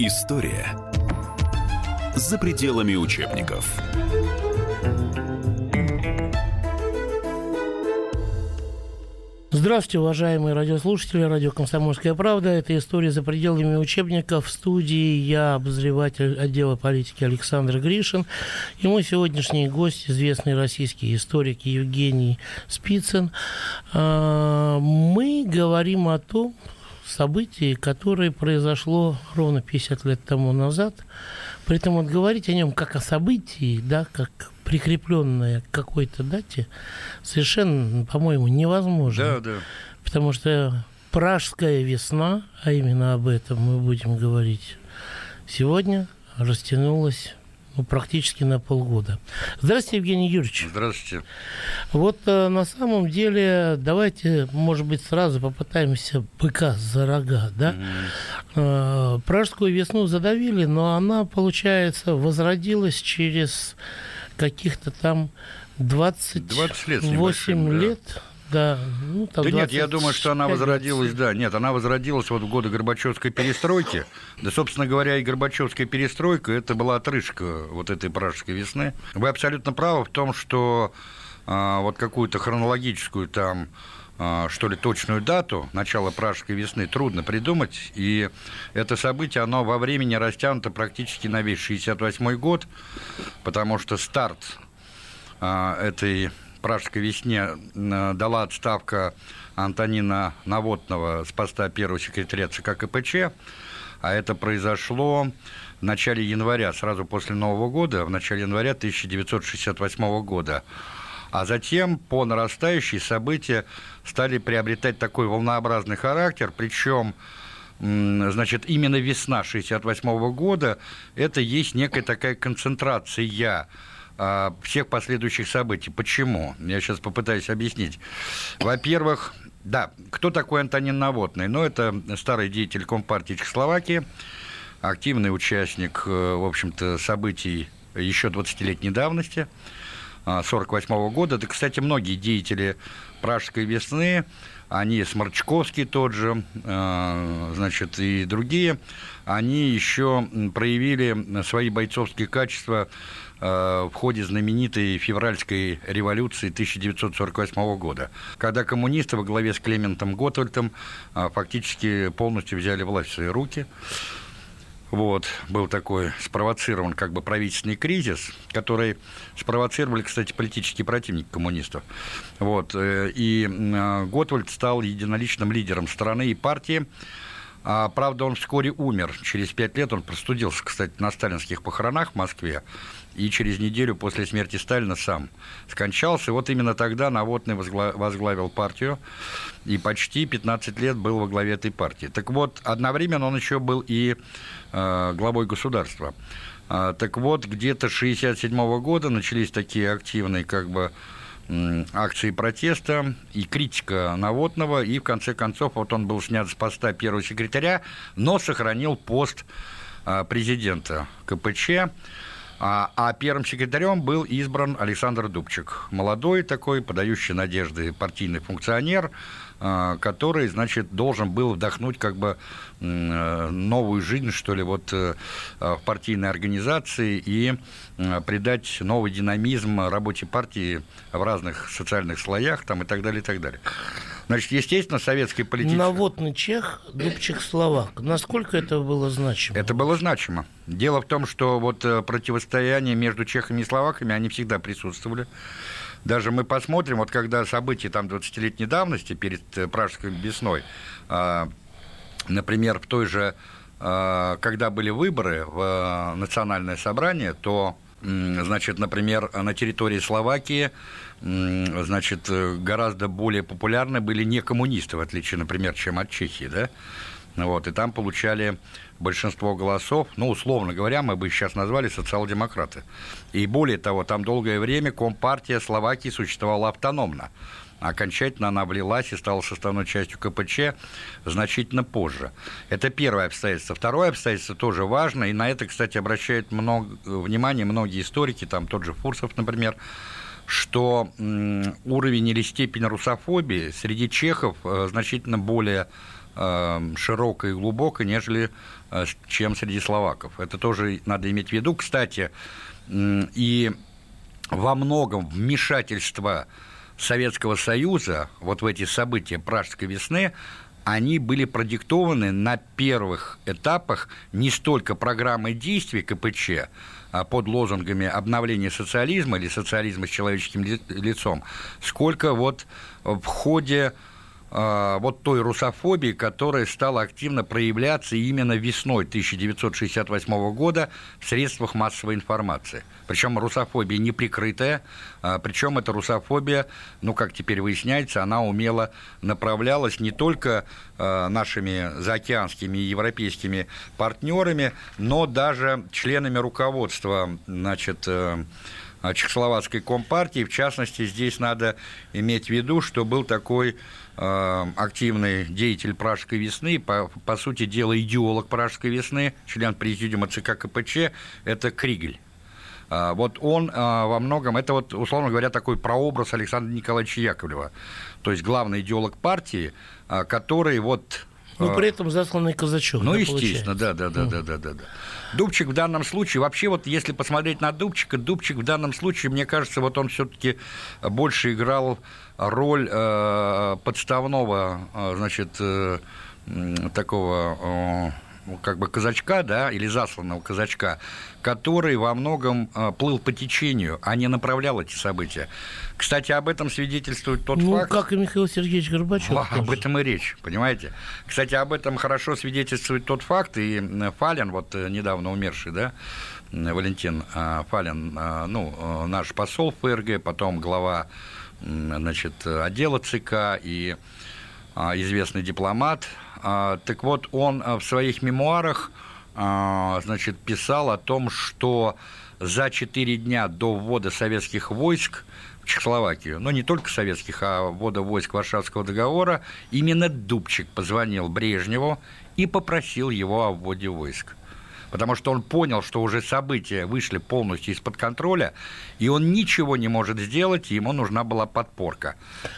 История за пределами учебников. Здравствуйте, уважаемые радиослушатели, радио «Комсомольская правда». Это история за пределами учебников. В студии я, обозреватель отдела политики Александр Гришин. И мой сегодняшний гость, известный российский историк Евгений Спицын. А, мы говорим о том, событии, которое произошло ровно 50 лет тому назад. При этом вот говорить о нем как о событии, да, как прикрепленное к какой-то дате, совершенно, по-моему, невозможно. Да, да. Потому что Пражская весна, а именно об этом мы будем говорить сегодня, растянулась ну, практически на полгода. Здравствуйте, Евгений Юрьевич. Здравствуйте. Вот э, на самом деле, давайте, может быть, сразу попытаемся быка за рога, да? Mm-hmm. Э, Пражскую весну задавили, но она, получается, возродилась через каких-то там 28 20 лет, лет да. Ну, там да нет, я думаю, что она возродилась, да, нет, она возродилась вот в годы Горбачевской перестройки. Да, собственно говоря, и Горбачевская перестройка – это была отрыжка вот этой пражской весны. Вы абсолютно правы в том, что а, вот какую-то хронологическую там а, что ли, точную дату начала Пражской весны трудно придумать, и это событие, оно во времени растянуто практически на весь 68 год, потому что старт а, этой Пражской весне э, дала отставка Антонина Наводного с поста первого секретаря ЦК КПЧ, а это произошло в начале января, сразу после Нового года, в начале января 1968 года. А затем по нарастающей события стали приобретать такой волнообразный характер, причем значит, именно весна 1968 года, это есть некая такая концентрация всех последующих событий. Почему? Я сейчас попытаюсь объяснить. Во-первых, да, кто такой Антонин Наводный? Ну, это старый деятель Компартии Чехословакии, активный участник, э, в общем-то, событий еще 20-летней давности, 1948 а, года. Да, кстати, многие деятели Пражской весны, они, Сморчковский тот же, э, значит, и другие, они еще проявили свои бойцовские качества в ходе знаменитой февральской революции 1948 года, когда коммунисты во главе с Клементом Готвальдом э, фактически полностью взяли власть в свои руки. Вот, был такой спровоцирован как бы правительственный кризис, который спровоцировали, кстати, политические противники коммунистов. Вот, э, и Готвальд стал единоличным лидером страны и партии. А, правда, он вскоре умер. Через пять лет он простудился, кстати, на сталинских похоронах в Москве и через неделю после смерти Сталина сам скончался. И вот именно тогда Наводный возглавил партию и почти 15 лет был во главе этой партии. Так вот, одновременно он еще был и э, главой государства. А, так вот, где-то с 1967 года начались такие активные как бы акции протеста и критика Наводного, и в конце концов вот он был снят с поста первого секретаря, но сохранил пост э, президента КПЧ. А, а первым секретарем был избран Александр Дубчик, молодой такой, подающий надежды партийный функционер, а, который, значит, должен был вдохнуть как бы э, новую жизнь, что ли, вот э, в партийной организации и придать новый динамизм работе партии в разных социальных слоях там, и так далее, и так далее. Значит, естественно, советская политика... Наводный чех, Дубчик словак. Насколько это было значимо? Это было значимо. Дело в том, что вот э, противостояние между чехами и словаками, они всегда присутствовали. Даже мы посмотрим, вот когда события там 20-летней давности перед э, Пражской весной, а, например, в той же, а, когда были выборы в э, национальное собрание, то значит, например, на территории Словакии, значит, гораздо более популярны были не коммунисты, в отличие, например, чем от Чехии, да, вот, и там получали большинство голосов, ну, условно говоря, мы бы сейчас назвали социал-демократы. И более того, там долгое время Компартия Словакии существовала автономно. Окончательно она влилась и стала составной частью КПЧ значительно позже. Это первое обстоятельство. Второе обстоятельство тоже важно, и на это, кстати, обращают много внимания многие историки, там тот же Фурсов, например, что уровень или степень русофобии среди чехов э, значительно более широкой и глубокой, нежели чем среди словаков. Это тоже надо иметь в виду. Кстати, и во многом вмешательство Советского Союза вот в эти события Пражской весны они были продиктованы на первых этапах не столько программой действий КПЧ а под лозунгами обновления социализма или социализма с человеческим лицом, сколько вот в ходе вот той русофобии, которая стала активно проявляться именно весной 1968 года в средствах массовой информации. Причем русофобия неприкрытая, а, причем эта русофобия, ну, как теперь выясняется, она умело направлялась не только а, нашими заокеанскими и европейскими партнерами, но даже членами руководства, значит, э, Чехословацкой компартии. В частности, здесь надо иметь в виду, что был такой Э, активный деятель Пражской весны, по, по сути дела идеолог Пражской весны, член президиума ЦК КПЧ, это Кригель. Э, вот он э, во многом, это вот, условно говоря, такой прообраз Александра Николаевича Яковлева, то есть главный идеолог партии, который вот но ну, при этом засланный казачок. Ну, да, естественно, да, да, да, да, да, да, да. Дубчик в данном случае, вообще вот если посмотреть на Дубчика, Дубчик в данном случае, мне кажется, вот он все-таки больше играл роль э, подставного, э, значит, э, такого э, как бы казачка, да, или засланного казачка, который во многом э, плыл по течению, а не направлял эти события. Кстати, об этом свидетельствует тот ну, факт... как и Михаил Сергеевич Горбачев. О, об этом и речь, понимаете? Кстати, об этом хорошо свидетельствует тот факт, и Фалин, вот э, недавно умерший, да, Валентин Фалин, ну, наш посол в ФРГ, потом глава значит, отдела ЦК и а, известный дипломат. А, так вот, он а, в своих мемуарах значит, писал о том, что за четыре дня до ввода советских войск в Чехословакию, но не только советских, а ввода войск Варшавского договора, именно Дубчик позвонил Брежневу и попросил его о вводе войск потому что он понял, что уже события вышли полностью из-под контроля, и он ничего не может сделать, ему нужна была подпорка.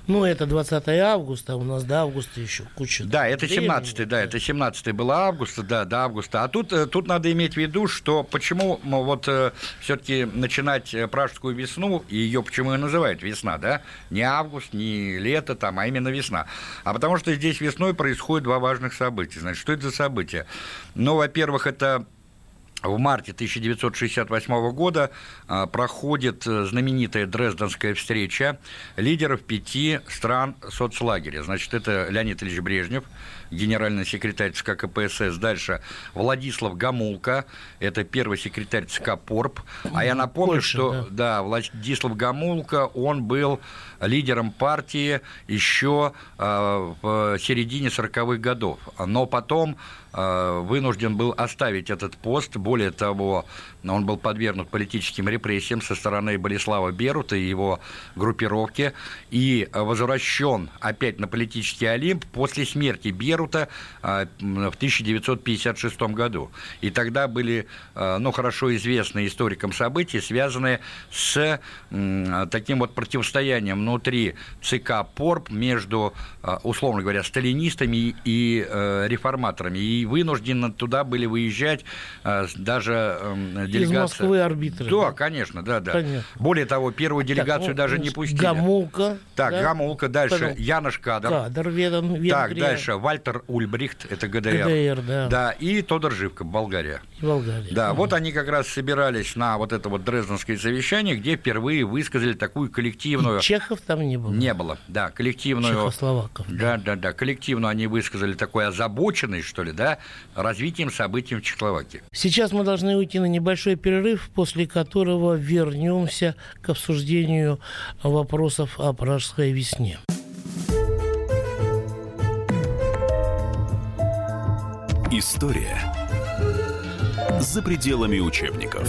Ну, это 20 августа, у нас до августа еще куча. Да, это 17 да, это 17 было августа, да, до августа. А тут, э, тут надо иметь в виду, что почему вот э, все-таки начинать э, пражскую весну, и ее почему и называют весна, да, не август, не лето там, а именно весна. А потому что здесь весной происходит два важных события. Значит, что это за события? Ну, во-первых, это в марте 1968 года а, проходит э, знаменитая Дрезденская встреча лидеров пяти стран соцлагеря. Значит, это Леонид Ильич Брежнев, генеральный секретарь ЦК КПСС. Дальше Владислав Гамулка, это первый секретарь ЦК ПОРП. А я напомню, Польша, что да. да, Владислав Гамулка, он был лидером партии еще а, в середине 40-х годов. Но потом а, вынужден был оставить этот пост. Более того, он был подвергнут политическим репрессиям со стороны Болеслава Берута и его группировки и возвращен опять на политический Олимп после смерти Берута а, в 1956 году. И тогда были ну, хорошо известные историкам события, связанные с таким вот противостоянием внутри ЦК ПОРП между, а, условно говоря, сталинистами и э, реформаторами. И вынуждены туда были выезжать а, даже делегация... Из Москвы арбитры. Да, конечно, да, да. Конечно. Более того, первую делегацию так, даже не пустили. Гамулка. Так, да? Гамулка, дальше Потом... Янош Кадр. Кадр, Венгрия. Так, дальше Вальтер Ульбрихт, это ГДР. ГДР, да. Да, и Тодор Живко, Болгария. Болгария. Да, угу. вот они как раз собирались на вот это вот Дрезденское совещание, где впервые высказали такую коллективную... И Чехов Чехов там не было. Не было, да, коллективную... Чехословаков. Да, да, да, коллективно они высказали такой озабоченность, что ли, да, развитием событий в Чехословакии. Сейчас мы должны уйти на небольшой перерыв, после которого вернемся к обсуждению вопросов о пражской весне. История за пределами учебников.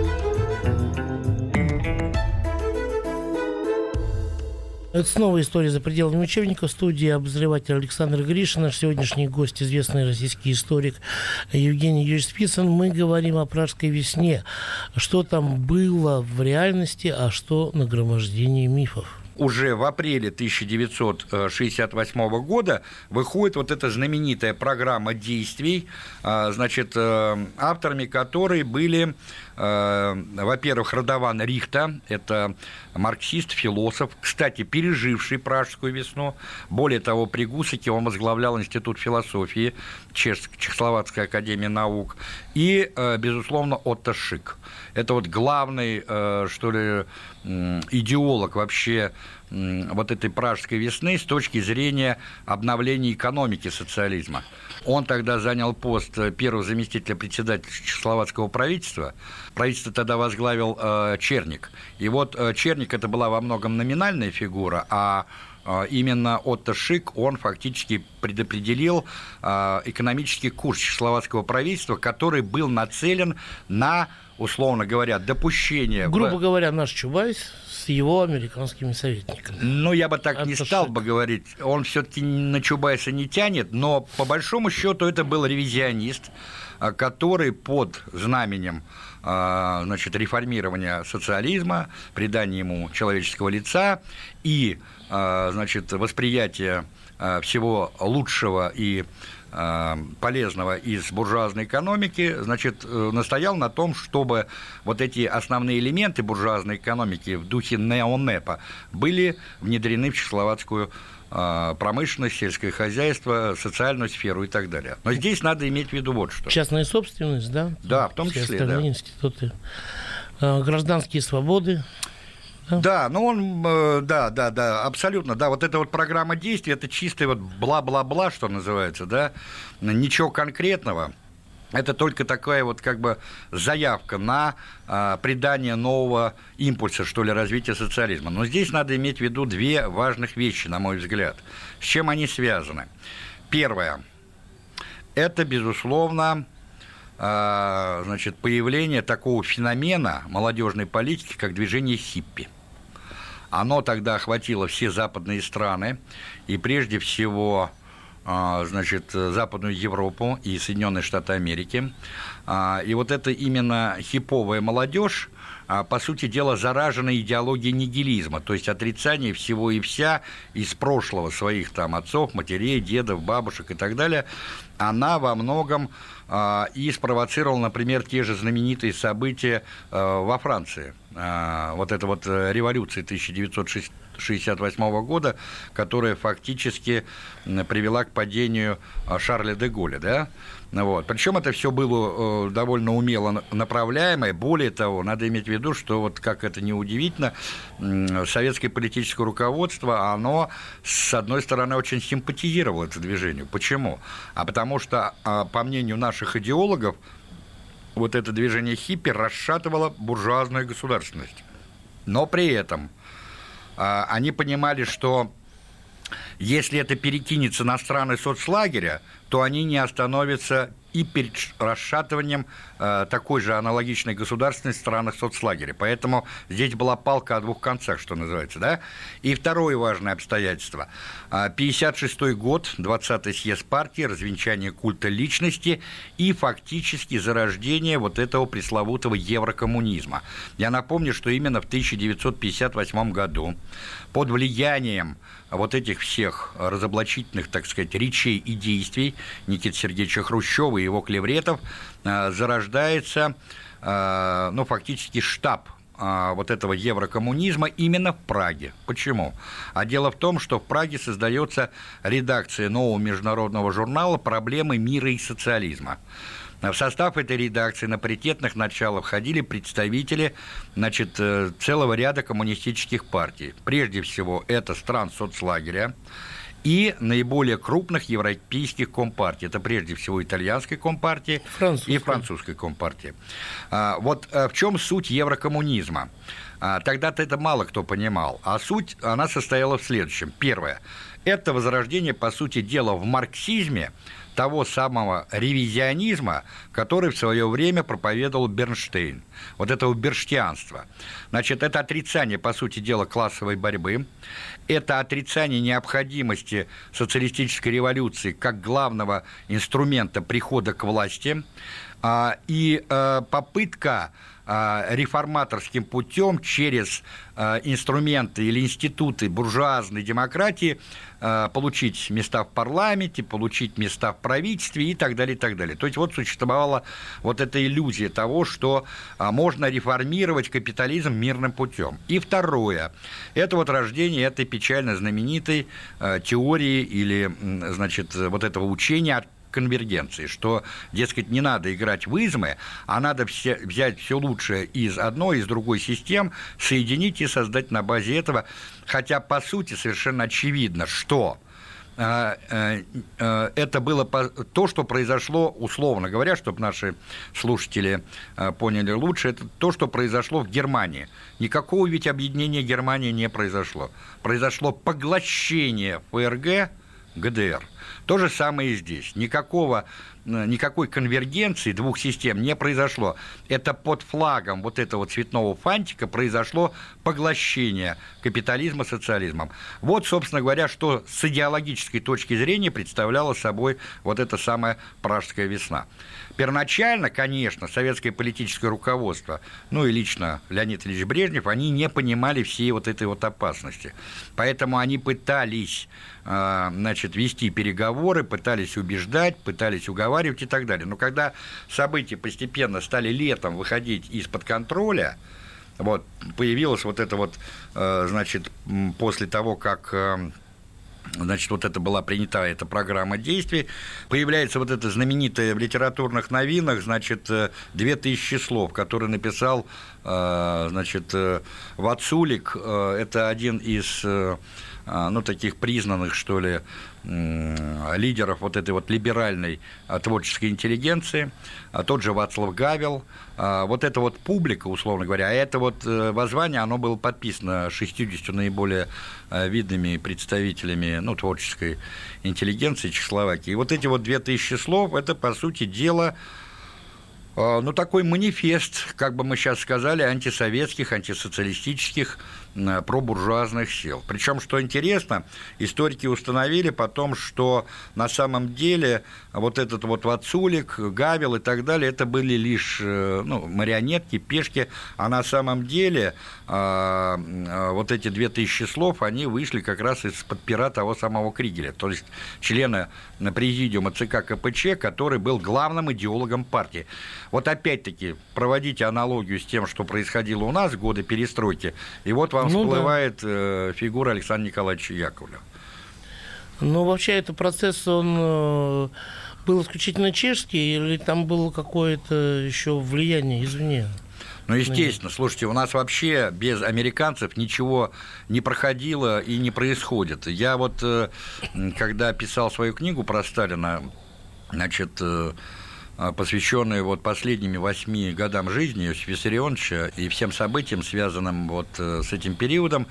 Это снова история за пределами учебника. В студии обозреватель Александр Гришин, наш сегодняшний гость, известный российский историк Евгений Юрьевич Спицын. Мы говорим о пражской весне. Что там было в реальности, а что нагромождение мифов уже в апреле 1968 года выходит вот эта знаменитая программа действий, а, значит, э, авторами которой были во-первых, Радован Рихта, это марксист, философ, кстати, переживший Пражскую весну. Более того, при Гусаке он возглавлял Институт философии Чехословацкой академии наук. И, э, безусловно, Отто Шик. Это вот главный, э, что ли, идеолог вообще вот этой пражской весны с точки зрения обновления экономики социализма. Он тогда занял пост первого заместителя председателя чехословацкого правительства. Правительство тогда возглавил э, Черник. И вот э, Черник это была во многом номинальная фигура, а э, именно Отто Шик, он фактически предопределил э, экономический курс чехословацкого правительства, который был нацелен на условно говоря, допущение... Грубо в... говоря, наш Чубайс с его американскими советниками. Ну, я бы так это не стал шик. бы говорить. Он все-таки на Чубайса не тянет, но по большому счету это был ревизионист, э, который под знаменем а, значит, реформирования социализма, придания ему человеческого лица и а, значит, восприятия а, всего лучшего и полезного из буржуазной экономики, значит, э, настоял на том, чтобы вот эти основные элементы буржуазной экономики в духе неонепа были внедрены в чехословацкую а, промышленность, сельское хозяйство, социальную сферу и так далее. Но здесь надо иметь в виду вот что. Частная собственность, да? Да, в том Все числе, да. институты. А, гражданские свободы. Да? да, ну он, э, да, да, да, абсолютно, да, вот эта вот программа действий, это чистый вот бла-бла-бла, что называется, да, ничего конкретного, это только такая вот как бы заявка на а, придание нового импульса, что ли, развития социализма. Но здесь надо иметь в виду две важных вещи, на мой взгляд. С чем они связаны? Первое. Это, безусловно, значит, появление такого феномена молодежной политики, как движение хиппи. Оно тогда охватило все западные страны, и прежде всего а, значит, Западную Европу и Соединенные Штаты Америки. А, и вот это именно хиповая молодежь, а, по сути дела, заражена идеологией нигилизма, то есть отрицание всего и вся из прошлого своих там отцов, матерей, дедов, бабушек и так далее, она во многом и спровоцировала, например, те же знаменитые события во Франции. Вот эта вот э, революция 1906 1968 года, которая фактически привела к падению а, Шарля де Голля, да? Вот. Причем это все было э, довольно умело направляемое. Более того, надо иметь в виду, что вот как это не удивительно, советское политическое руководство, оно, с одной стороны, очень симпатизировало это движению. Почему? А потому что, а, по мнению наших идеологов, вот это движение хиппи расшатывало буржуазную государственность. Но при этом – а, они понимали, что если это перекинется на страны соцлагеря, то они не остановятся и перед расшатыванием такой же аналогичной государственной в странах соцлагеря. Поэтому здесь была палка о двух концах, что называется. Да? И второе важное обстоятельство. 56 а, год, 20-й съезд партии, развенчание культа личности и фактически зарождение вот этого пресловутого еврокоммунизма. Я напомню, что именно в 1958 году под влиянием вот этих всех разоблачительных, так сказать, речей и действий Никиты Сергеевича Хрущева и его клевретов э, зарождается, э, ну, фактически штаб э, вот этого еврокоммунизма именно в Праге. Почему? А дело в том, что в Праге создается редакция нового международного журнала «Проблемы мира и социализма». В состав этой редакции на паритетных началах входили представители значит, э, целого ряда коммунистических партий. Прежде всего, это стран соцлагеря, и наиболее крупных европейских компартий. Это прежде всего итальянской компартии французской. и французской компартии. А, вот э, в чем суть еврокоммунизма? А, тогда-то это мало кто понимал. А суть, она состояла в следующем. Первое. Это возрождение, по сути дела, в марксизме того самого ревизионизма, который в свое время проповедовал Бернштейн, вот этого берштианства. Значит, это отрицание, по сути дела, классовой борьбы, это отрицание необходимости социалистической революции как главного инструмента прихода к власти, а, и э, попытка реформаторским путем через а, инструменты или институты буржуазной демократии а, получить места в парламенте, получить места в правительстве и так далее, и так далее. То есть вот существовала вот эта иллюзия того, что можно реформировать капитализм мирным путем. И второе, это вот рождение этой печально знаменитой теории или, значит, вот этого учения конвергенции, что, дескать, не надо играть в измы, а надо все, взять все лучшее из одной, из другой систем, соединить и создать на базе этого, хотя, по сути, совершенно очевидно, что э, э, э, это было то, что произошло, условно говоря, чтобы наши слушатели поняли лучше, это то, что произошло в Германии. Никакого ведь объединения Германии не произошло. Произошло поглощение ФРГ ГДР. То же самое и здесь. Никакого, э, никакой конвергенции двух систем не произошло. Это под флагом вот этого цветного фантика произошло поглощение капитализма социализмом. Вот, собственно говоря, что с идеологической точки зрения представляла собой вот эта самая пражская весна. Первоначально, конечно, советское политическое руководство, ну и лично Леонид Ильич Брежнев, они не понимали всей вот этой вот опасности. Поэтому они пытались а, значит, вести переговоры, пытались убеждать, пытались уговаривать и так далее. Но когда события постепенно стали летом выходить из-под контроля, вот, появилась вот это вот, э, значит, после того, как э, значит, вот это была принята эта программа действий, появляется вот это знаменитое в литературных новинах, значит, э, две тысячи слов, которые написал, значит, Вацулик, это один из а, ну, таких признанных, что ли, лидеров вот этой вот либеральной а, творческой интеллигенции, а тот же Вацлав Гавел, вот эта вот публика, условно говоря, а это вот э, воззвание, оно было подписано 60 наиболее видными представителями, ну, творческой интеллигенции Чехословакии. И вот эти вот 2000 слов, это, по сути дела, ну, такой манифест, как бы мы сейчас сказали, антисоветских, антисоциалистических пробуржуазных сил. Причем, что интересно, историки установили потом, что на самом деле вот этот вот Вацулик, Гавел и так далее, это были лишь э, ну, марионетки, пешки, а на самом деле э, вот эти две тысячи слов, они вышли как раз из-под пера того самого Кригеля, то есть члена президиума ЦК КПЧ, который был главным идеологом партии. Вот опять-таки проводите аналогию с тем, что происходило у нас в годы перестройки, и вот вам ну, всплывает да. Э, фигура Александра Николаевича Яковлева. Ну, вообще, этот процесс, он э, был исключительно чешский, или там было какое-то еще влияние извне? Ну, естественно, слушайте, у нас вообще без американцев ничего не проходило и не происходит. Я вот, э, когда писал свою книгу про Сталина, значит, а, посвященную вот последними восьми годам жизни Иосифа Виссарионовича и всем событиям, связанным вот э, с этим периодом,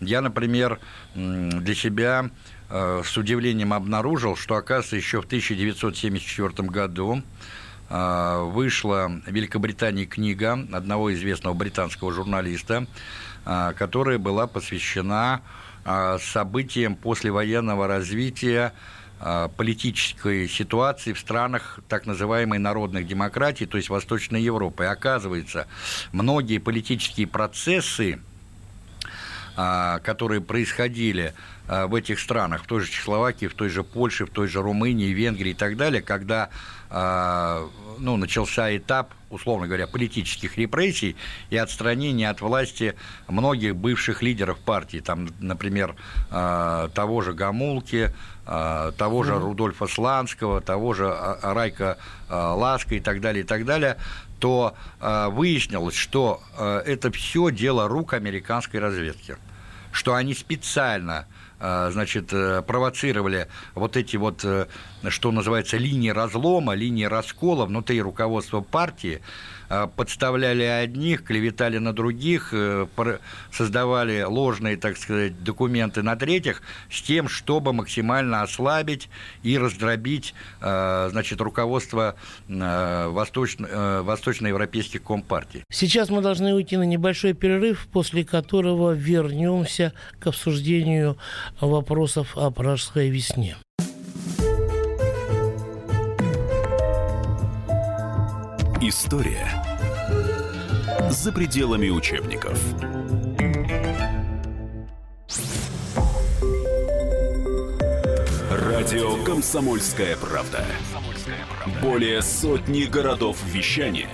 я, например, для себя э, с удивлением обнаружил, что, оказывается, еще в 1974 году э, вышла в Великобритании книга одного известного британского журналиста, которая была посвящена событиям послевоенного развития а, политической ситуации в странах так называемой народных демократий, то есть Восточной Европы. И оказывается, многие политические процессы, а, которые происходили а, в этих странах, в той же Чехословакии, в той же Польше, в той же Румынии, Венгрии и так далее, когда ну, начался этап, условно говоря, политических репрессий и отстранения от власти многих бывших лидеров партии, там, например, того же Гамулки, а, того же Рудольфа Сланского, того же а, Райка а, Ласка и так далее, и так далее, то выяснилось, что это все дело рук американской разведки, что они специально значит, провоцировали вот эти вот, что называется, линии разлома, линии раскола внутри руководства партии, Э, подставляли одних, клеветали на других, э, создавали ложные, так сказать, документы на третьих с тем, чтобы максимально ослабить и раздробить, э, значит, руководство восточно, восточноевропейских компартий. Сейчас мы должны уйти на небольшой перерыв, после которого вернемся к обсуждению вопросов о пражской весне. История за пределами учебников. Радио «Комсомольская правда». Более сотни городов вещания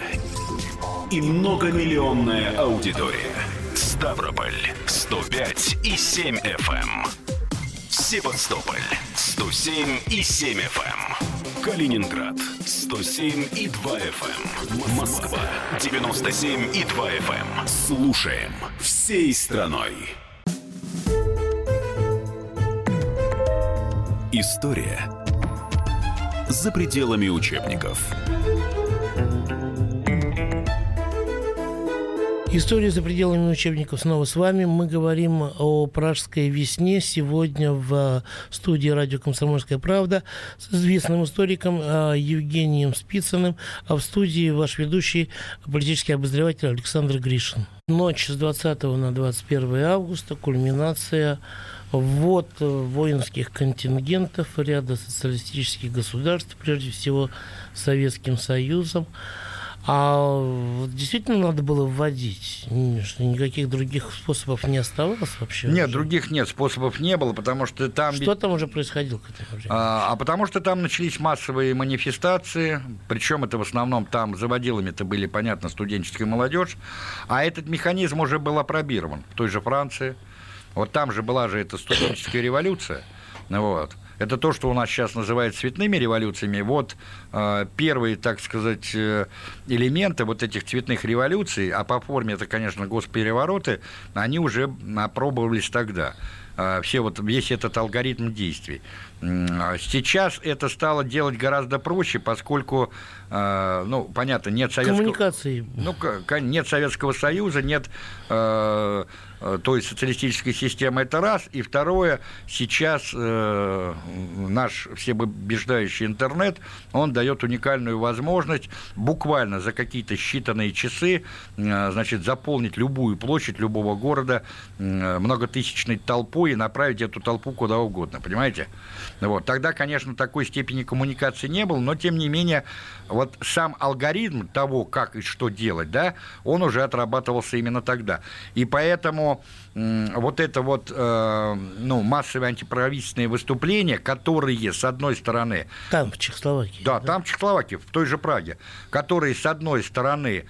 и многомиллионная аудитория. Ставрополь 105 и 7 FM. Эм. Севастополь 107 и 7 FM. Калининград 107 и 2 FM. Эм. Москва 97 и 2 FM. Эм. Слушаем всей страной. История за пределами учебников. История за пределами учебников снова с вами. Мы говорим о пражской весне. Сегодня в студии радио «Комсомольская правда» с известным историком а, Евгением Спицыным, а в студии ваш ведущий политический обозреватель Александр Гришин. Ночь с 20 на 21 августа, кульминация ввод воинских контингентов ряда социалистических государств, прежде всего Советским Союзом. А действительно надо было вводить? Никаких других способов не оставалось вообще? Нет, уже? других нет, способов не было, потому что там... Что там уже происходило к этому времени? А, а потому что там начались массовые манифестации, причем это в основном там заводилами это были, понятно, студенческая молодежь, а этот механизм уже был опробирован в той же Франции. Вот там же была же эта студенческая революция, вот. Это то, что у нас сейчас называют цветными революциями. Вот э, первые, так сказать, э, элементы вот этих цветных революций, а по форме это, конечно, госперевороты, они уже опробовались тогда э, все вот весь этот алгоритм действий. Сейчас это стало делать гораздо проще, поскольку, ну, понятно, нет советского... Коммуникации. Ну, нет Советского Союза, нет Э, той социалистической системы, это раз. И второе, сейчас э, наш всеубеждающий интернет, он дает уникальную возможность буквально за какие-то считанные часы, э, значит, заполнить любую площадь любого города э, многотысячной толпой и направить эту толпу куда угодно, понимаете? Вот. Тогда, конечно, такой степени коммуникации не было, но, тем не менее, вот сам алгоритм того, как и что делать, да, он уже отрабатывался именно тогда. И поэтому вот это вот э, ну, массовые антиправительственные выступления, которые, с одной стороны... Там, в Чехословакии. Да, да, там, в Чехословакии, в той же Праге, которые, с одной стороны,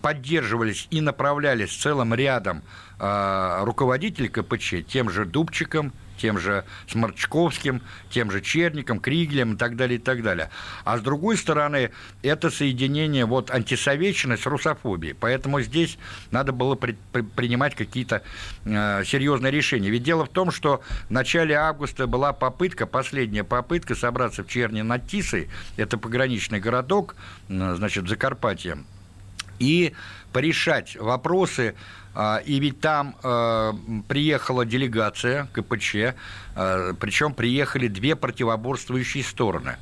поддерживались и направлялись целым рядом э, руководителей КПЧ, тем же Дубчиком, тем же Сморчковским, тем же Черником, Криглем и так далее, и так далее. А с другой стороны, это соединение вот антисоветчины с русофобией. Поэтому здесь надо было при, при, принимать какие-то э, серьезные решения. Ведь дело в том, что в начале августа была попытка, последняя попытка собраться в Черни над Тисой, это пограничный городок, э, значит, Закарпатье, и порешать вопросы и ведь там э, приехала делегация КПЧ, э, причем приехали две противоборствующие стороны.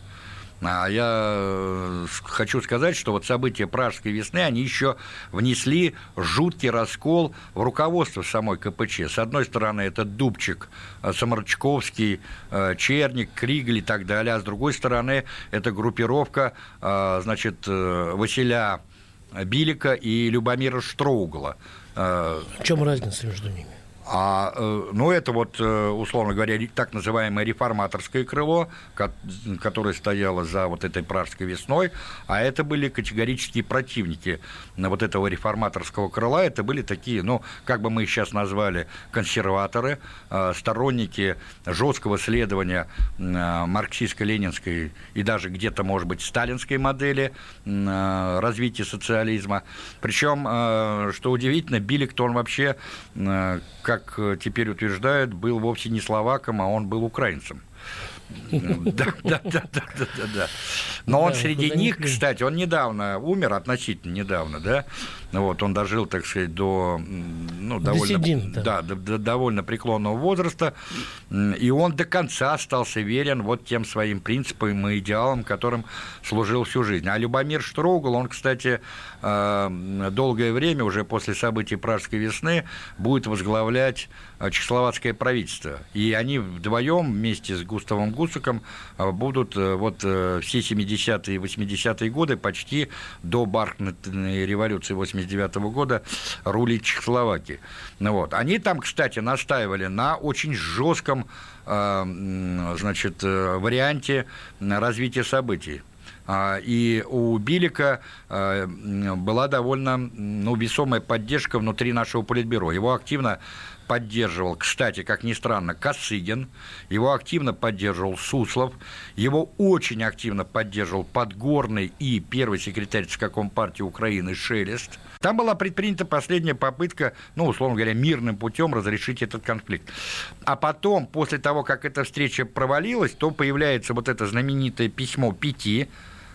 А я э, хочу сказать, что вот события Пражской весны, они еще внесли жуткий раскол в руководство самой КПЧ. С одной стороны, это Дубчик, Самарчковский, Черник, Кригель и так далее, а с другой стороны, это группировка, значит, Василя Билика и Любомира Штроугла – в чем разница между ними? А, э, ну, это вот, э, условно говоря, так называемое реформаторское крыло, которое стояло за вот этой пражской весной, а это были категорические противники вот этого реформаторского крыла, это были такие, ну, как бы мы их сейчас назвали, консерваторы, э, сторонники жесткого следования марксистско-ленинской и даже где-то, может быть, сталинской модели развития социализма. Причем, что удивительно, Билик, то он вообще, как как теперь утверждают, был вовсе не словаком, а он был украинцем. Да, да, да, да, да, да. Но он среди них, кстати, он недавно умер, относительно недавно, да, вот, он дожил, так сказать, до ну, довольно, да, до, до довольно преклонного возраста, и он до конца остался верен вот тем своим принципам и идеалам, которым служил всю жизнь. А Любомир Штругл, он, кстати, э, долгое время, уже после событий Пражской весны, будет возглавлять чехословацкое правительство. И они вдвоем вместе с Густавом Гусаком э, будут вот все 70-е и 80-е годы почти до Бархатной революции 80 1989 года рулить Чехословакии. Ну, вот. Они там, кстати, настаивали на очень жестком э, значит, э, варианте развития событий. А, и у Билика э, была довольно ну, весомая поддержка внутри нашего политбюро. Его активно поддерживал, кстати, как ни странно, Косыгин, его активно поддерживал Суслов, его очень активно поддерживал Подгорный и первый секретарь ЦК Компартии Украины Шелест. Там была предпринята последняя попытка, ну, условно говоря, мирным путем разрешить этот конфликт. А потом, после того, как эта встреча провалилась, то появляется вот это знаменитое письмо пяти,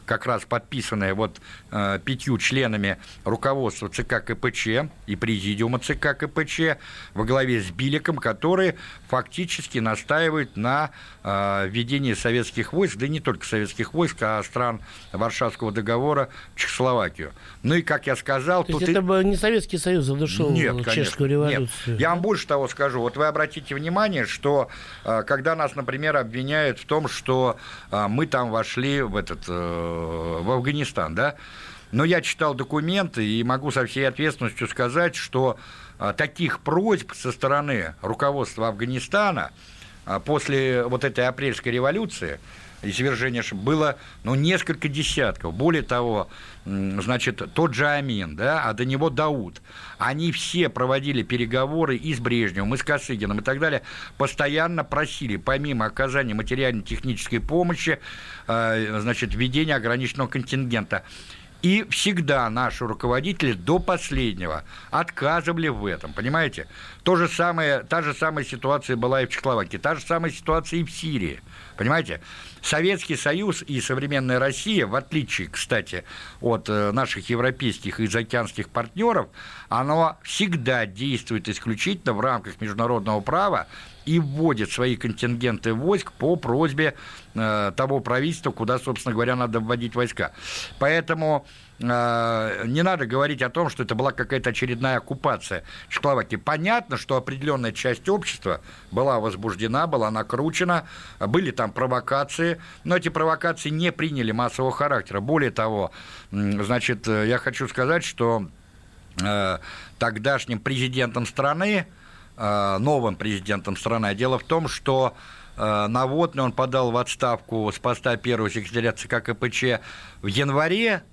как раз подписанная вот э, пятью членами руководства ЦК КПЧ и президиума ЦК КПЧ во главе с Биликом, которые фактически настаивают на э, введении советских войск, да и не только советских войск, а стран Варшавского договора в Чехословакию. Ну и, как я сказал... То есть это и... не Советский Союз задушил нет, чешскую революцию? Нет. Я вам больше того скажу. Вот вы обратите внимание, что э, когда нас, например, обвиняют в том, что э, мы там вошли в этот э, в Афганистан, да. Но я читал документы и могу со всей ответственностью сказать, что таких просьб со стороны руководства Афганистана после вот этой апрельской революции и свержения было ну, несколько десятков. Более того, значит, тот же Амин, да, а до него Дауд, они все проводили переговоры и с Брежневым, и с Косыгином и так далее, постоянно просили, помимо оказания материально-технической помощи, э, значит, введения ограниченного контингента. И всегда наши руководители до последнего отказывали в этом, понимаете? То же самое, та же самая ситуация была и в Чехословакии, та же самая ситуация и в Сирии, понимаете? Советский Союз и современная Россия, в отличие, кстати, от э, наших европейских и заокеанских партнеров, оно всегда действует исключительно в рамках международного права и вводит свои контингенты войск по просьбе э, того правительства, куда, собственно говоря, надо вводить войска. Поэтому не надо говорить о том, что это была какая-то очередная оккупация Чехословакии. Понятно, что определенная часть общества была возбуждена, была накручена, были там провокации, но эти провокации не приняли массового характера. Более того, значит, э, я хочу сказать, что э, тогдашним президентом страны, э, новым президентом страны, а дело в том, что Наводный он подал в отставку с поста первого секретаря ЦК КПЧ в январе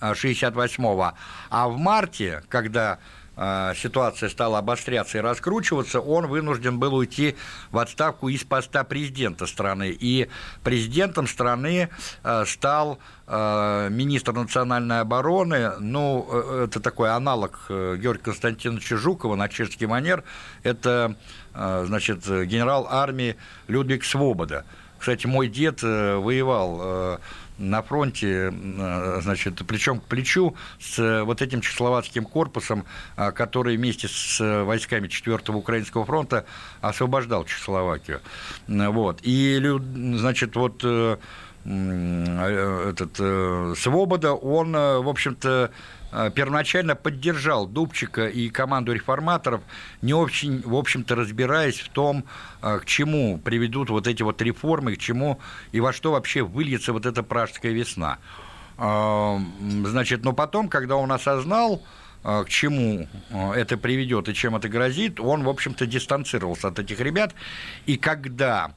68-го, а в марте, когда э, ситуация стала обостряться и раскручиваться, он вынужден был уйти в отставку из поста президента страны. И президентом страны э, стал э, министр национальной обороны, ну, это такой аналог Георгия Константиновича Жукова на чешский манер, это, значит, генерал армии Людвиг Свобода. Кстати, мой дед воевал на фронте, э, значит, плечом к плечу с вот этим чехословацким корпусом, э, который вместе с войсками 4-го Украинского фронта освобождал Чехословакию. Вот. И, значит, вот э, этот Свобода, он, в общем-то, Э, первоначально поддержал Дубчика и команду реформаторов, не очень, в общем-то, разбираясь в том, э, к чему приведут вот эти вот реформы, к чему и во что вообще выльется вот эта пражская весна. Э, значит, но потом, когда он осознал, к чему это приведет и чем это грозит, он, в общем-то, дистанцировался от этих ребят. И когда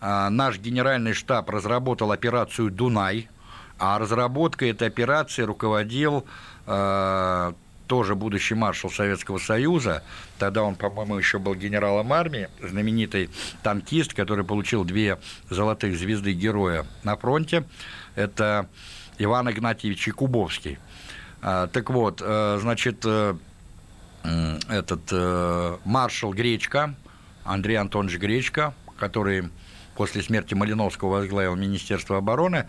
наш генеральный штаб разработал операцию «Дунай», а разработкой этой операции руководил э, тоже будущий маршал Советского Союза, тогда он, по-моему, еще был генералом армии, знаменитый танкист, который получил две золотых звезды героя на фронте, это Иван Игнатьевич Якубовский. Э, так вот, э, значит, э, этот э, маршал Гречка, Андрей Антонович Гречка, который после смерти Малиновского возглавил Министерство обороны,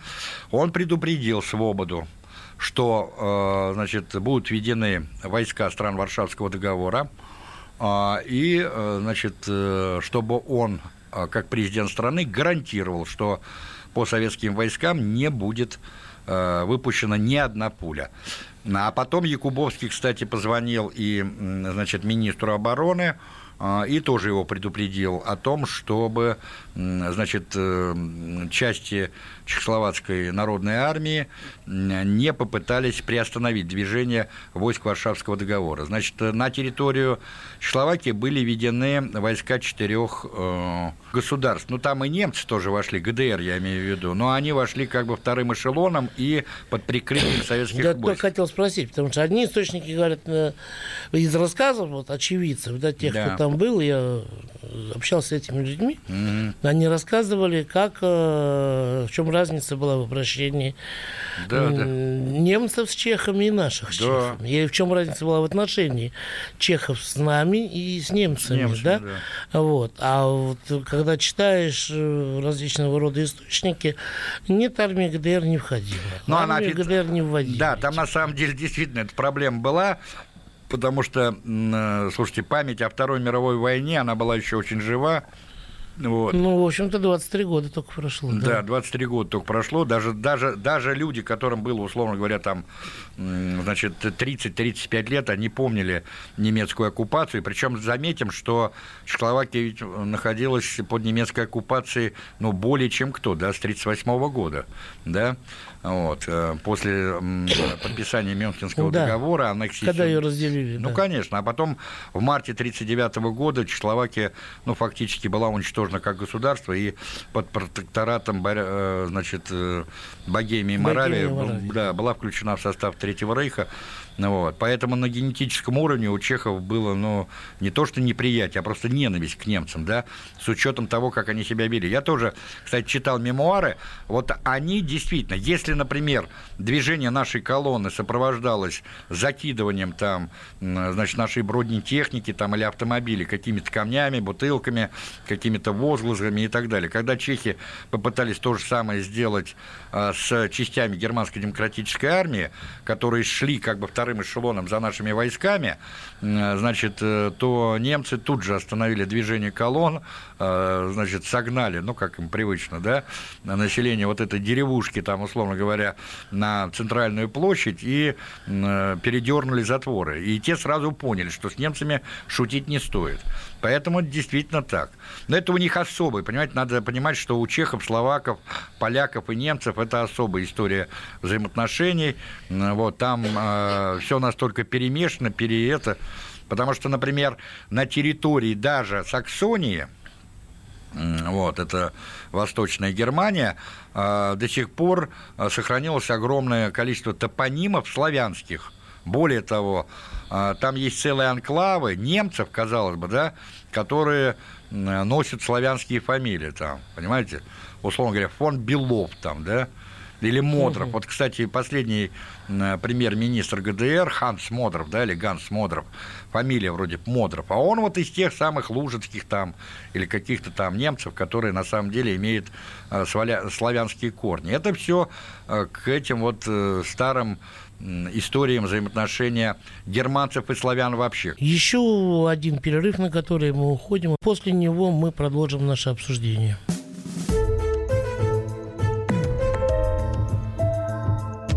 он предупредил Свободу, что значит, будут введены войска стран Варшавского договора, и значит, чтобы он, как президент страны, гарантировал, что по советским войскам не будет выпущена ни одна пуля. А потом Якубовский, кстати, позвонил и, значит, министру обороны, а, и тоже его предупредил о том, чтобы значит, э, части Чехословацкой народной армии не попытались приостановить движение войск Варшавского договора. Значит, на территорию Чехословакии были введены войска четырех э, государств. Ну, там и немцы тоже вошли, ГДР, я имею в виду, но они вошли как бы вторым эшелоном и под прикрытием советских я войск. Я только хотел спросить, потому что одни источники говорят э, из рассказов вот, очевидцев, да, тех, да. кто там был, я общался с этими людьми, mm-hmm. они рассказывали, как, э, в чем разница была в обращении да, да. немцев с чехами и наших с да. чехами. И в чем разница была в отношении чехов с нами и с немцами, с немцами да? да? Вот. А вот когда читаешь э, различного рода источники, нет, армия ГДР не входила. Но ну, армию она... ГДР не вводили. Да, там на самом деле действительно эта проблема была потому что, э, слушайте, память о Второй мировой войне, она была еще очень жива. Вот. Ну, в общем-то, 23 года только прошло. Да, да 23 года только прошло. Даже, даже, даже люди, которым было, условно говоря, там, значит, 30-35 лет, они помнили немецкую оккупацию. Причем заметим, что Чехословакия ведь находилась под немецкой оккупацией, ну, более чем кто, да, с 1938 года, да. Вот, э, после подписания Мюнхенского да. договора аннексии... Когда ее разделили. Ну, да. конечно. А потом в марте 1939 года Чехословакия, ну, фактически была уничтожена как государство, и под протекторатом, э, значит, э, Богемии и Моравии, да, была включена в состав Третьего Рейха. Вот. Поэтому на генетическом уровне у чехов было, ну, не то что неприятие, а просто ненависть к немцам, да, с учетом того, как они себя вели. Я тоже, кстати, читал мемуары. Вот они действительно, если, например, движение нашей колонны сопровождалось закидыванием там, значит, нашей бронетехники там, или автомобилей какими-то камнями, бутылками, какими-то возгласами и так далее. Когда чехи попытались то же самое сделать а, с частями германской демократической армии, которые шли как бы вторым вторым эшелоном за нашими войсками, значит, э, то немцы тут же остановили движение колонн, э, значит, согнали, ну, как им привычно, да, население вот этой деревушки, там, условно говоря, на центральную площадь и э, передернули затворы. И те сразу поняли, что с немцами шутить не стоит. Поэтому действительно так. Но это у них особый, понимаете, надо понимать, что у чехов, словаков, поляков и немцев это особая история взаимоотношений. Вот там все настолько перемешано, пере это, потому что, например, на территории даже Саксонии, вот, это Восточная Германия, э, до сих пор э, сохранилось огромное количество топонимов славянских. Более того, а, там есть целые анклавы немцев, казалось бы, да, которые носят славянские фамилии там, понимаете? Условно говоря, фон Белов там, да, или Модров. Вот, кстати, последний премьер-министр ГДР Ханс Модров, да, или Ганс Модров, фамилия вроде Модров, а он вот из тех самых лужицких там или каких-то там немцев, которые на самом деле имеют а, славянские корни. Это все а, к этим вот э, старым историям взаимоотношения германцев и славян вообще. Еще один перерыв, на который мы уходим. После него мы продолжим наше обсуждение.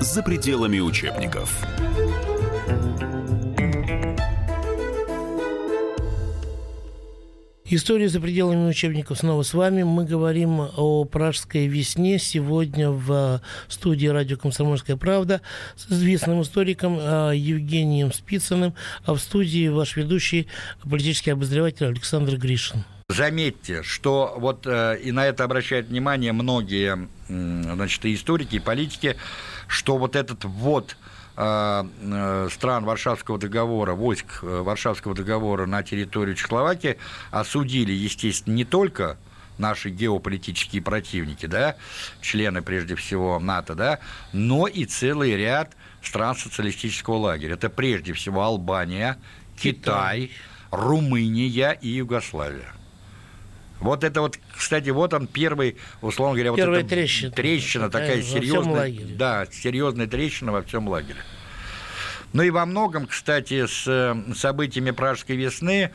за пределами учебников. История за пределами учебников снова с вами. Мы говорим о пражской весне. Сегодня в студии радио «Комсомольская правда» с известным историком а, Евгением Спицыным, а в студии ваш ведущий политический обозреватель Александр Гришин. Заметьте, что вот э, и на это обращают внимание многие значит, и историки, и политики, что вот этот ввод Э, э, стран Варшавского договора, войск Варшавского договора на территорию Чехословакии осудили, естественно, не только наши геополитические противники, да, члены, прежде всего, НАТО, да, но и целый ряд стран социалистического лагеря. Это прежде всего Албания, Китай, Китай Румыния и Югославия. Вот это вот, кстати, вот он первый, условно говоря, Первая вот эта трещина, трещина такая серьезная, да, серьезная трещина во всем лагере. Ну и во многом, кстати, с э, событиями Пражской весны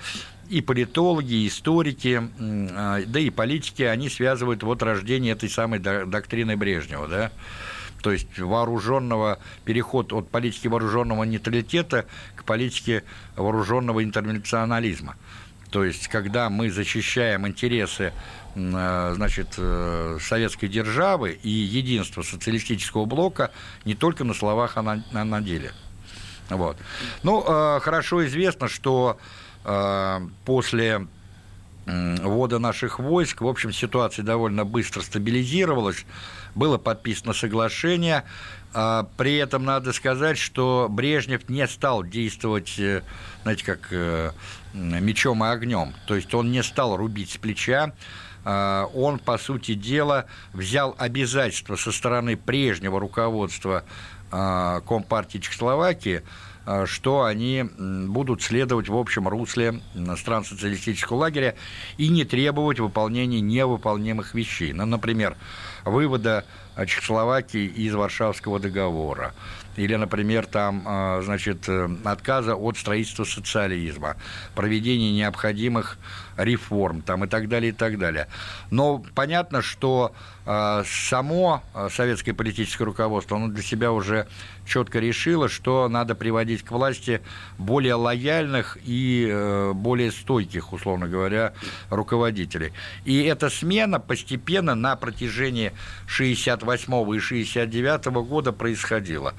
и политологи, и историки, а, да и политики, они связывают вот рождение этой самой доктрины Брежнева, да, то есть вооруженного переход от политики вооруженного нейтралитета к политике вооруженного интернационализма. То есть, когда мы защищаем интересы э, значит, э, советской державы и единства социалистического блока не только на словах, а на, а на деле. Вот. Ну, э, хорошо известно, что после ввода наших войск, в общем, ситуация довольно быстро стабилизировалась, было подписано соглашение, при этом надо сказать, что Брежнев не стал действовать, знаете, как мечом и огнем. То есть он не стал рубить с плеча, а, он, по сути дела, взял обязательства со стороны прежнего руководства а, Компартии Чехословакии, а, что они будут следовать в общем русле стран социалистического лагеря и не требовать выполнения невыполнимых вещей. Ну, например, вывода Чехословакии из Варшавского договора, или, например, там, а, значит, э, отказа от строительства социализма, проведения необходимых реформ там, и так далее, и так далее. Но понятно, что э, само а, советское политическое руководство, оно для себя уже четко решило, что надо приводить к власти более лояльных и э, более стойких, условно говоря, руководителей. И эта смена постепенно на протяжении 68 и 69 года происходила.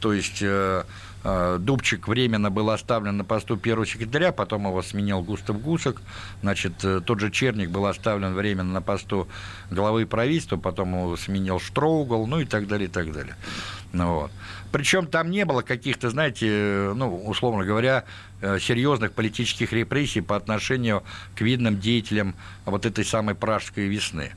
То есть э, Дубчик временно был оставлен на посту первого секретаря, потом его сменил Густав Гусак. Значит, э, тот же Черник был оставлен временно на посту главы правительства, потом его сменил Штроугл, ну и так далее, и так далее. Ну, вот. Причем там не было каких-то, знаете, ну, условно говоря, серьезных политических репрессий по отношению к видным деятелям вот этой самой пражской весны.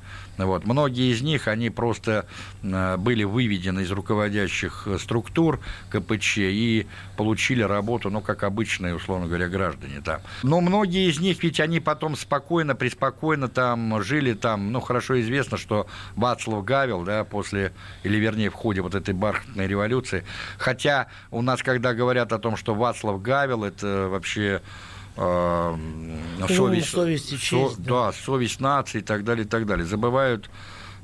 Вот. Многие из них, они просто э, были выведены из руководящих структур КПЧ и получили работу, ну, как обычные, условно говоря, граждане там. Но многие из них, ведь они потом спокойно, преспокойно там жили там, ну, хорошо известно, что Вацлав Гавел, да, после, или вернее, в ходе вот этой бархатной революции, хотя у нас, когда говорят о том, что Вацлав Гавел, это вообще э, совесть, совесть и честь, со, да. да, совесть нации и так далее, и так далее. Забывают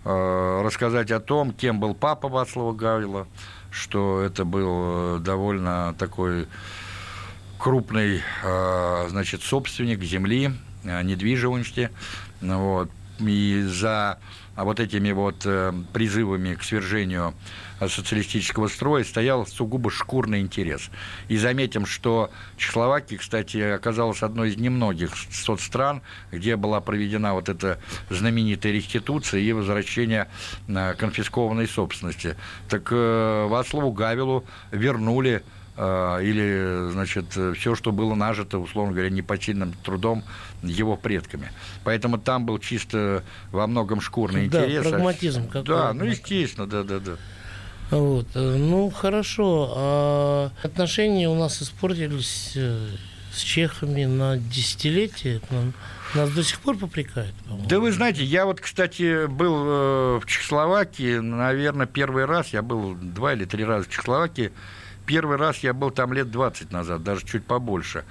э, рассказать о том, кем был папа Вацлава Гаврила, что это был э, довольно такой крупный, э, значит, собственник земли, э, недвижимости, вот, и за вот этими вот э, призывами к свержению социалистического строя стоял сугубо шкурный интерес. И заметим, что Чехословакия, кстати, оказалась одной из немногих соцстран, где была проведена вот эта знаменитая реституция и возвращение э, конфискованной собственности. Так э, Вацлаву Гавилу вернули э, или, значит, все, что было нажито, условно говоря, непосильным трудом его предками. Поэтому там был чисто во многом шкурный да, интерес. прагматизм какой Да, ну, естественно, да-да-да. Вот. Э, ну, хорошо. А отношения у нас испортились э, с чехами на десятилетие. Нас до сих пор попрекают. По-моему. Да вы знаете, я вот, кстати, был э, в Чехословакии, наверное, первый раз, я был два или три раза в Чехословакии, первый раз я был там лет 20 назад, даже чуть побольше.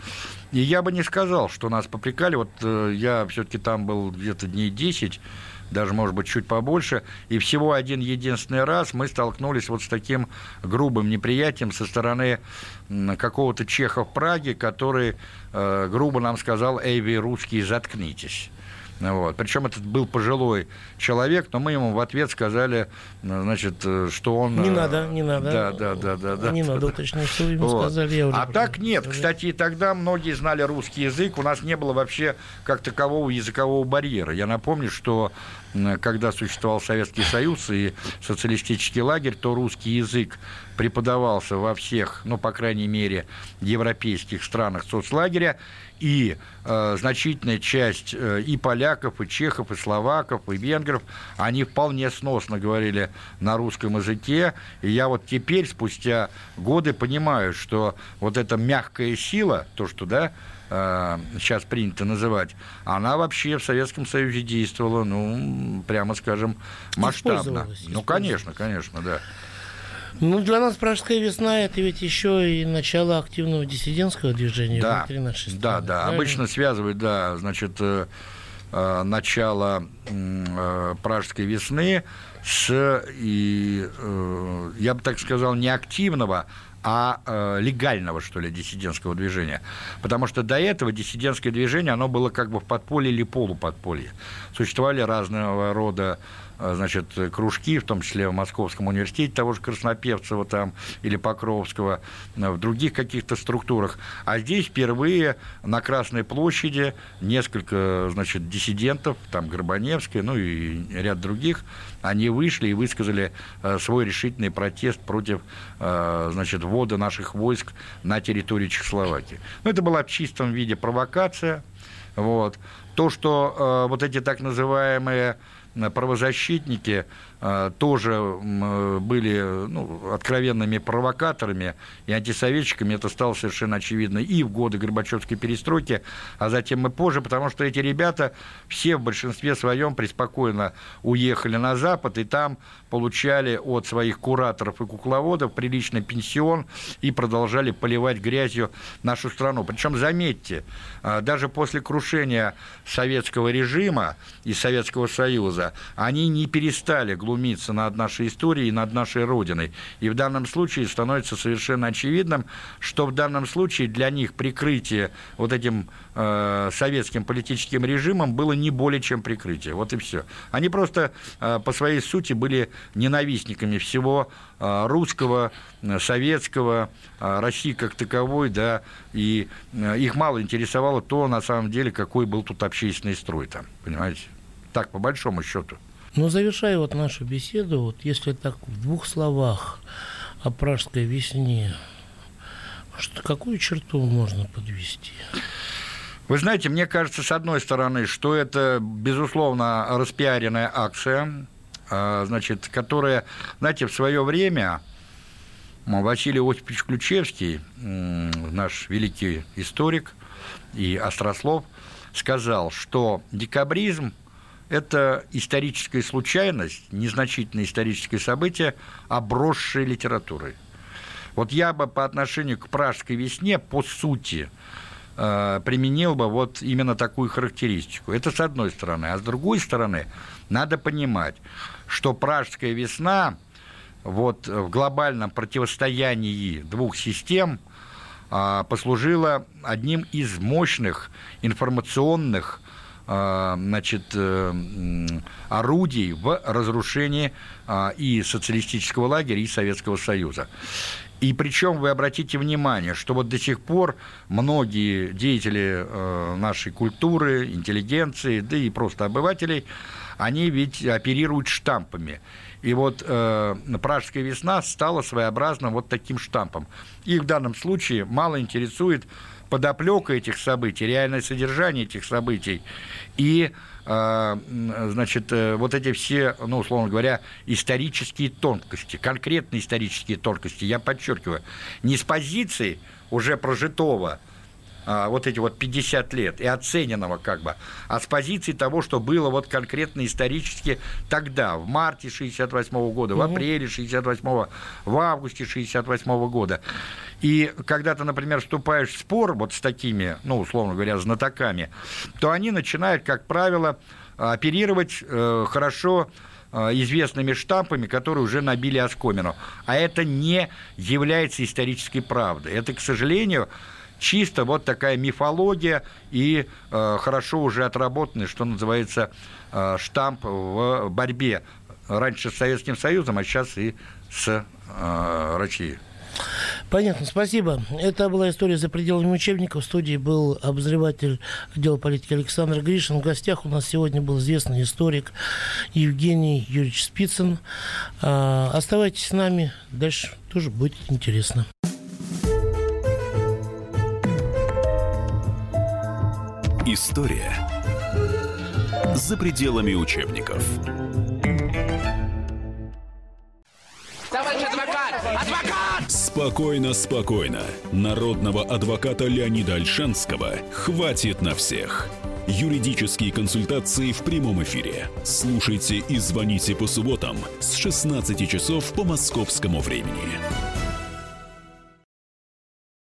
И я бы не сказал, что нас попрекали. Вот я все-таки там был где-то дней 10, даже, может быть, чуть побольше. И всего один единственный раз мы столкнулись вот с таким грубым неприятием со стороны какого-то чеха в Праге, который э, грубо нам сказал «Эй, вы, русские, заткнитесь». Вот. Причем этот был пожилой человек, но мы ему в ответ сказали, значит, что он... Не надо, не надо. Да, да, да, да. да не да, надо уточнять, что ему вот. сказали. Я уже а так нет. Сказать. Кстати, и тогда многие знали русский язык. У нас не было вообще как такового языкового барьера. Я напомню, что когда существовал Советский Союз и социалистический лагерь, то русский язык преподавался во всех, ну, по крайней мере, европейских странах соцлагеря, и э, значительная часть э, и поляков, и чехов, и словаков, и венгров, они вполне сносно говорили на русском языке, и я вот теперь, спустя годы, понимаю, что вот эта мягкая сила, то, что, да, э, сейчас принято называть, она вообще в Советском Союзе действовала, ну, прямо скажем, масштабно. Ну, конечно, конечно, да. Ну, для нас Пражская весна – это ведь еще и начало активного диссидентского движения да, внутри нашей страны. Да, да, правильно? обычно связывают, да, значит, э, э, начало э, Пражской весны с, и, я бы так сказал, не активного, а легального, что ли, диссидентского движения. Потому что до этого диссидентское движение, оно было как бы в подполье или полуподполье. Существовали разного рода значит, кружки, в том числе в Московском университете того же Краснопевцева там или Покровского, а, в других каких-то структурах. А здесь впервые на Красной площади несколько, значит, диссидентов, там Горбаневская, ну и ряд других, они вышли и высказали а, свой решительный протест против, значит, ввода наших войск на территорию Чехословакии. Ну, это была в чистом виде провокация, вот. То, что вот эти так называемые правозащитники а, тоже были ну, откровенными провокаторами и антисоветчиками, это стало совершенно очевидно и в годы Горбачевской перестройки, а затем и позже, потому что эти ребята все в большинстве своем преспокойно уехали на Запад, и там получали от своих кураторов и кукловодов приличный пенсион и продолжали поливать грязью нашу страну. Причем, заметьте, а, даже после крушения советского режима и Советского Союза они не перестали глумиться над нашей историей и над нашей Родиной. И в данном случае становится совершенно очевидным, что в данном случае для них прикрытие вот этим э, советским политическим режимом было не более чем прикрытие. Вот и все. Они просто э, по своей сути были ненавистниками всего э, русского, э, советского, э, России как таковой, да, и э, их мало интересовало то, на самом деле, какой был тут общественный строй там, понимаете? Так, по большому счету. Но завершая вот нашу беседу, вот если так в двух словах о пражской весне, что, какую черту можно подвести? Вы знаете, мне кажется, с одной стороны, что это, безусловно, распиаренная акция, а, значит, которая, знаете, в свое время Василий Осипович Ключевский, наш великий историк и острослов, сказал, что декабризм – это историческая случайность, незначительное историческое событие, обросшее литературой. Вот я бы по отношению к «Пражской весне» по сути э, применил бы вот именно такую характеристику. Это с одной стороны. А с другой стороны, надо понимать, что «Пражская весна» вот в глобальном противостоянии двух систем э, послужила одним из мощных информационных а, значит, э, орудий в разрушении а, и социалистического лагеря, и Советского Союза. И причем вы обратите внимание, что вот до сих пор многие деятели э, нашей культуры, интеллигенции, да и просто обывателей, они ведь оперируют штампами. И вот э, «Пражская весна» стала своеобразным вот таким штампом. Их в данном случае мало интересует подоплека этих событий, реальное содержание этих событий. И а, значит, э, вот эти все, ну, условно говоря, исторические тонкости, конкретные исторические тонкости, я подчеркиваю, не с позиции уже прожитого вот эти вот 50 лет и оцененного как бы, а с позиции того, что было вот конкретно исторически тогда, в марте 68 -го года, в апреле 68 -го, в августе 68 -го года. И когда ты, например, вступаешь в спор вот с такими, ну, условно говоря, знатоками, то они начинают, как правило, оперировать э, хорошо э, известными штампами, которые уже набили оскомину. А это не является исторической правдой. Это, к сожалению, чисто вот такая мифология и э, хорошо уже отработанный, что называется, э, штамп в борьбе раньше с Советским Союзом, а сейчас и с э, Россией. Понятно, спасибо. Это была история за пределами учебников. В студии был обозреватель отдела политики Александр Гришин. В гостях у нас сегодня был известный историк Евгений Юрьевич Спицын. А, оставайтесь с нами, дальше тоже будет интересно. История за пределами учебников. Товарищ адвокат! Адвокат! Спокойно, спокойно. Народного адвоката Леонида Альшанского хватит на всех. Юридические консультации в прямом эфире. Слушайте и звоните по субботам с 16 часов по московскому времени.